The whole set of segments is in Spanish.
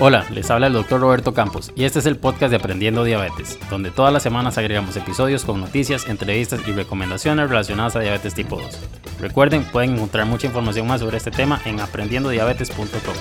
Hola, les habla el doctor Roberto Campos y este es el podcast de Aprendiendo Diabetes, donde todas las semanas agregamos episodios con noticias, entrevistas y recomendaciones relacionadas a diabetes tipo 2. Recuerden, pueden encontrar mucha información más sobre este tema en aprendiendodiabetes.com.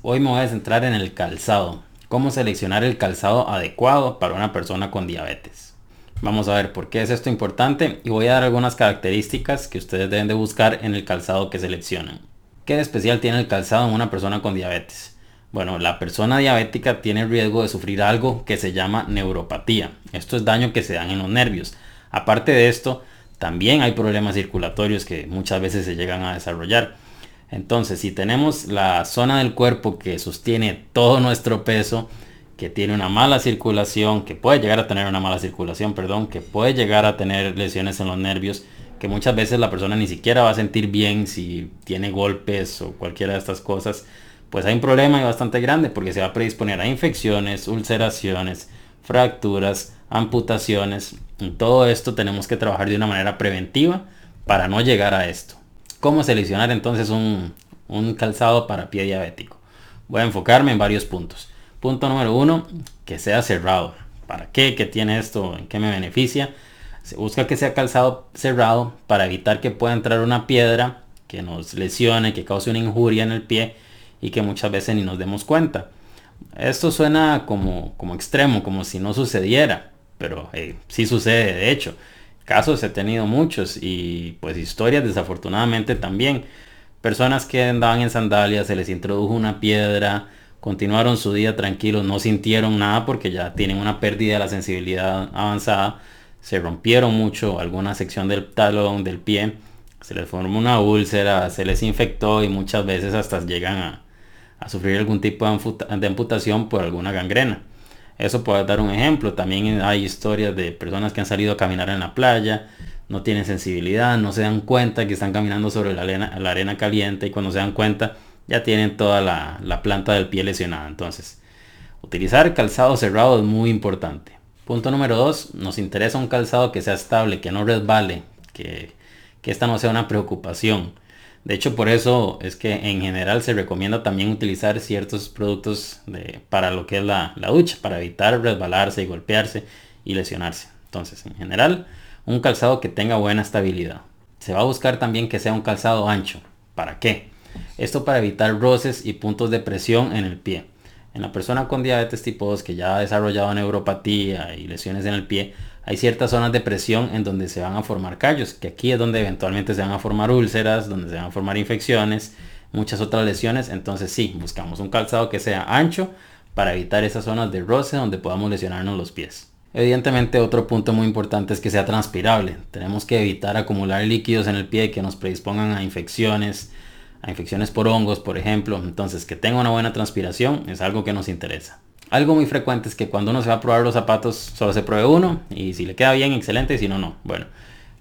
Hoy me voy a centrar en el calzado, cómo seleccionar el calzado adecuado para una persona con diabetes. Vamos a ver por qué es esto importante y voy a dar algunas características que ustedes deben de buscar en el calzado que seleccionan. ¿Qué especial tiene el calzado en una persona con diabetes? Bueno, la persona diabética tiene riesgo de sufrir algo que se llama neuropatía. Esto es daño que se dan en los nervios. Aparte de esto, también hay problemas circulatorios que muchas veces se llegan a desarrollar. Entonces, si tenemos la zona del cuerpo que sostiene todo nuestro peso, que tiene una mala circulación, que puede llegar a tener una mala circulación, perdón, que puede llegar a tener lesiones en los nervios, que muchas veces la persona ni siquiera va a sentir bien si tiene golpes o cualquiera de estas cosas, pues hay un problema bastante grande porque se va a predisponer a infecciones, ulceraciones, fracturas, amputaciones. Todo esto tenemos que trabajar de una manera preventiva para no llegar a esto. ¿Cómo seleccionar entonces un, un calzado para pie diabético? Voy a enfocarme en varios puntos. Punto número uno, que sea cerrado. ¿Para qué? ¿Qué tiene esto? ¿En qué me beneficia? Se busca que sea calzado cerrado para evitar que pueda entrar una piedra que nos lesione, que cause una injuria en el pie y que muchas veces ni nos demos cuenta. Esto suena como, como extremo, como si no sucediera, pero eh, sí sucede de hecho. Casos he tenido muchos y pues historias desafortunadamente también. Personas que andaban en sandalias, se les introdujo una piedra, continuaron su día tranquilos, no sintieron nada porque ya tienen una pérdida de la sensibilidad avanzada se rompieron mucho alguna sección del talón, del pie, se les formó una úlcera, se les infectó y muchas veces hasta llegan a, sufrir algún tipo de, amputación por alguna gangrena. Eso puede dar un ejemplo. También hay historias de personas que han salido a caminar en la playa, no tienen sensibilidad, no se dan cuenta que están caminando sobre la arena, caliente y cuando se dan cuenta ya tienen toda la, la planta del pie lesionada. Entonces, utilizar calzado cerrado es muy importante. Punto número dos, nos interesa un calzado que sea estable, que no resbale, que, que esta no sea una preocupación. De hecho, por eso es que en general se recomienda también utilizar ciertos productos para lo que es la, la, ducha, para evitar resbalarse y golpearse y lesionarse. Entonces, en general, un calzado que tenga buena estabilidad. Se va a buscar también que sea un calzado ancho. ¿Para qué? Esto para evitar roces y puntos de presión en el pie. En la persona con diabetes tipo 2 que ya ha desarrollado neuropatía y lesiones en el pie, hay ciertas zonas de presión en donde se van a formar callos, que aquí es donde eventualmente se van a formar úlceras, donde se van a formar infecciones, muchas otras lesiones. Entonces sí, buscamos un calzado que sea ancho para evitar esas zonas de roce donde podamos lesionarnos los pies. Evidentemente otro punto muy importante es que sea transpirable. Tenemos que evitar acumular líquidos en el pie que nos predispongan a infecciones, a infecciones por hongos, por ejemplo. Entonces, que tenga una buena transpiración es algo que nos interesa. Algo muy frecuente es que cuando uno se va a probar los zapatos, solo se pruebe uno y si le queda bien, excelente, y si no, no. Bueno,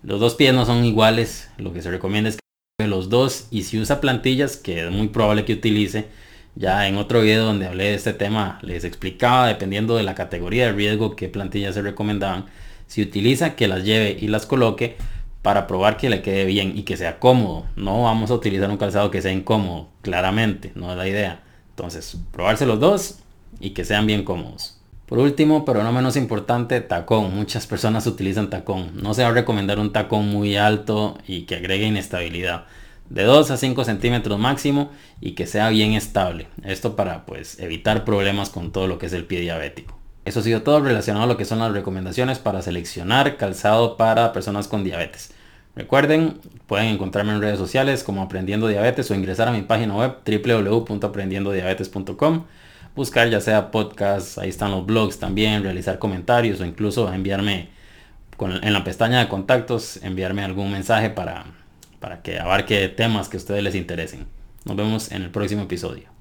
los dos pies no son iguales, lo que se recomienda es que los dos y si usa plantillas, que es muy probable que utilice, ya en otro video donde hablé de este tema les explicaba dependiendo de la categoría de riesgo qué plantillas se recomendaban. Si utiliza que las lleve y las coloque para probar que le quede bien y que sea cómodo. No vamos a utilizar un calzado que sea incómodo, claramente, no es la idea. Entonces, probarse los dos y que sean bien cómodos. Por último, pero no menos importante, tacón. Muchas personas utilizan tacón. No se va a recomendar un tacón muy alto y que agregue inestabilidad. De 2 a 5 centímetros máximo y que sea bien estable. Esto para pues evitar problemas con todo lo que es el pie diabético. Eso ha sido todo relacionado a lo que son las recomendaciones para seleccionar calzado para personas con diabetes. Recuerden, pueden encontrarme en redes sociales como Aprendiendo Diabetes o ingresar a mi página web www.aprendiendodiabetes.com. Buscar ya sea podcasts, ahí están los blogs también, realizar comentarios o incluso enviarme en la pestaña de contactos, enviarme algún mensaje para, para que abarque temas que a ustedes les interesen. Nos vemos en el próximo episodio.